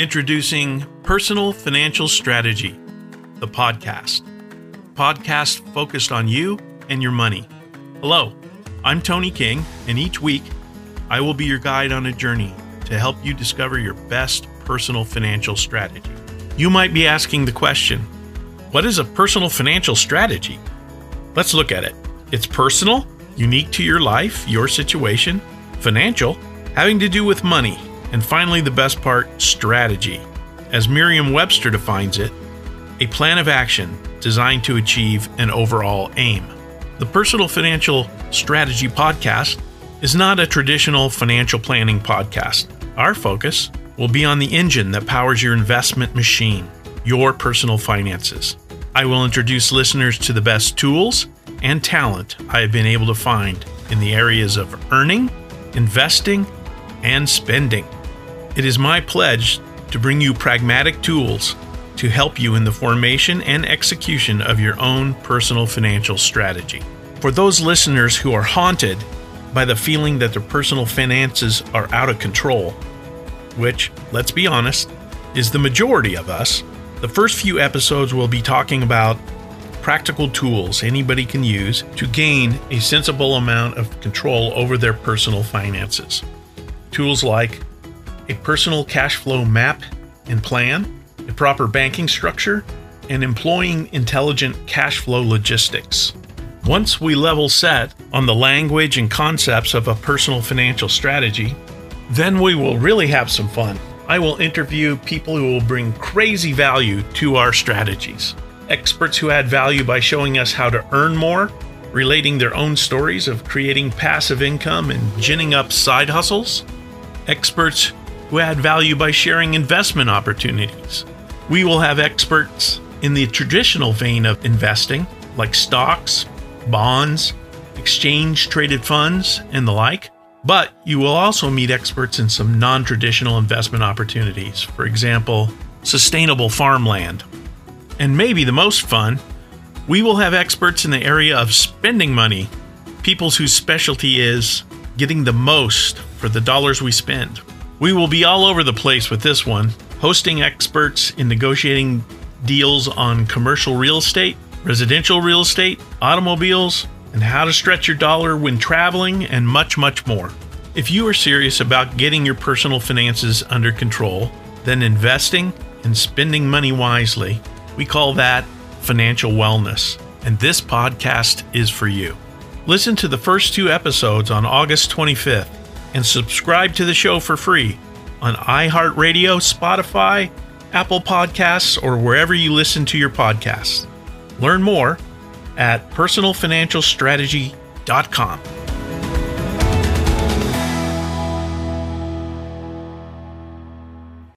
Introducing Personal Financial Strategy, the podcast. Podcast focused on you and your money. Hello, I'm Tony King, and each week I will be your guide on a journey to help you discover your best personal financial strategy. You might be asking the question what is a personal financial strategy? Let's look at it. It's personal, unique to your life, your situation, financial, having to do with money, and finally, the best part strategy. As Merriam Webster defines it, a plan of action designed to achieve an overall aim. The Personal Financial Strategy Podcast is not a traditional financial planning podcast. Our focus will be on the engine that powers your investment machine, your personal finances. I will introduce listeners to the best tools and talent I have been able to find in the areas of earning, investing, and spending. It is my pledge to bring you pragmatic tools to help you in the formation and execution of your own personal financial strategy. For those listeners who are haunted by the feeling that their personal finances are out of control, which, let's be honest, is the majority of us, the first few episodes will be talking about practical tools anybody can use to gain a sensible amount of control over their personal finances. Tools like a personal cash flow map and plan, a proper banking structure, and employing intelligent cash flow logistics. Once we level set on the language and concepts of a personal financial strategy, then we will really have some fun. I will interview people who will bring crazy value to our strategies. Experts who add value by showing us how to earn more, relating their own stories of creating passive income and ginning up side hustles. Experts who add value by sharing investment opportunities. We will have experts in the traditional vein of investing, like stocks, bonds, exchange traded funds, and the like. But you will also meet experts in some non traditional investment opportunities, for example, sustainable farmland. And maybe the most fun, we will have experts in the area of spending money, people whose specialty is getting the most for the dollars we spend. We will be all over the place with this one, hosting experts in negotiating deals on commercial real estate, residential real estate, automobiles, and how to stretch your dollar when traveling, and much, much more. If you are serious about getting your personal finances under control, then investing and spending money wisely, we call that financial wellness. And this podcast is for you. Listen to the first two episodes on August 25th and subscribe to the show for free on iHeartRadio, Spotify, Apple Podcasts, or wherever you listen to your podcasts. Learn more at personalfinancialstrategy.com.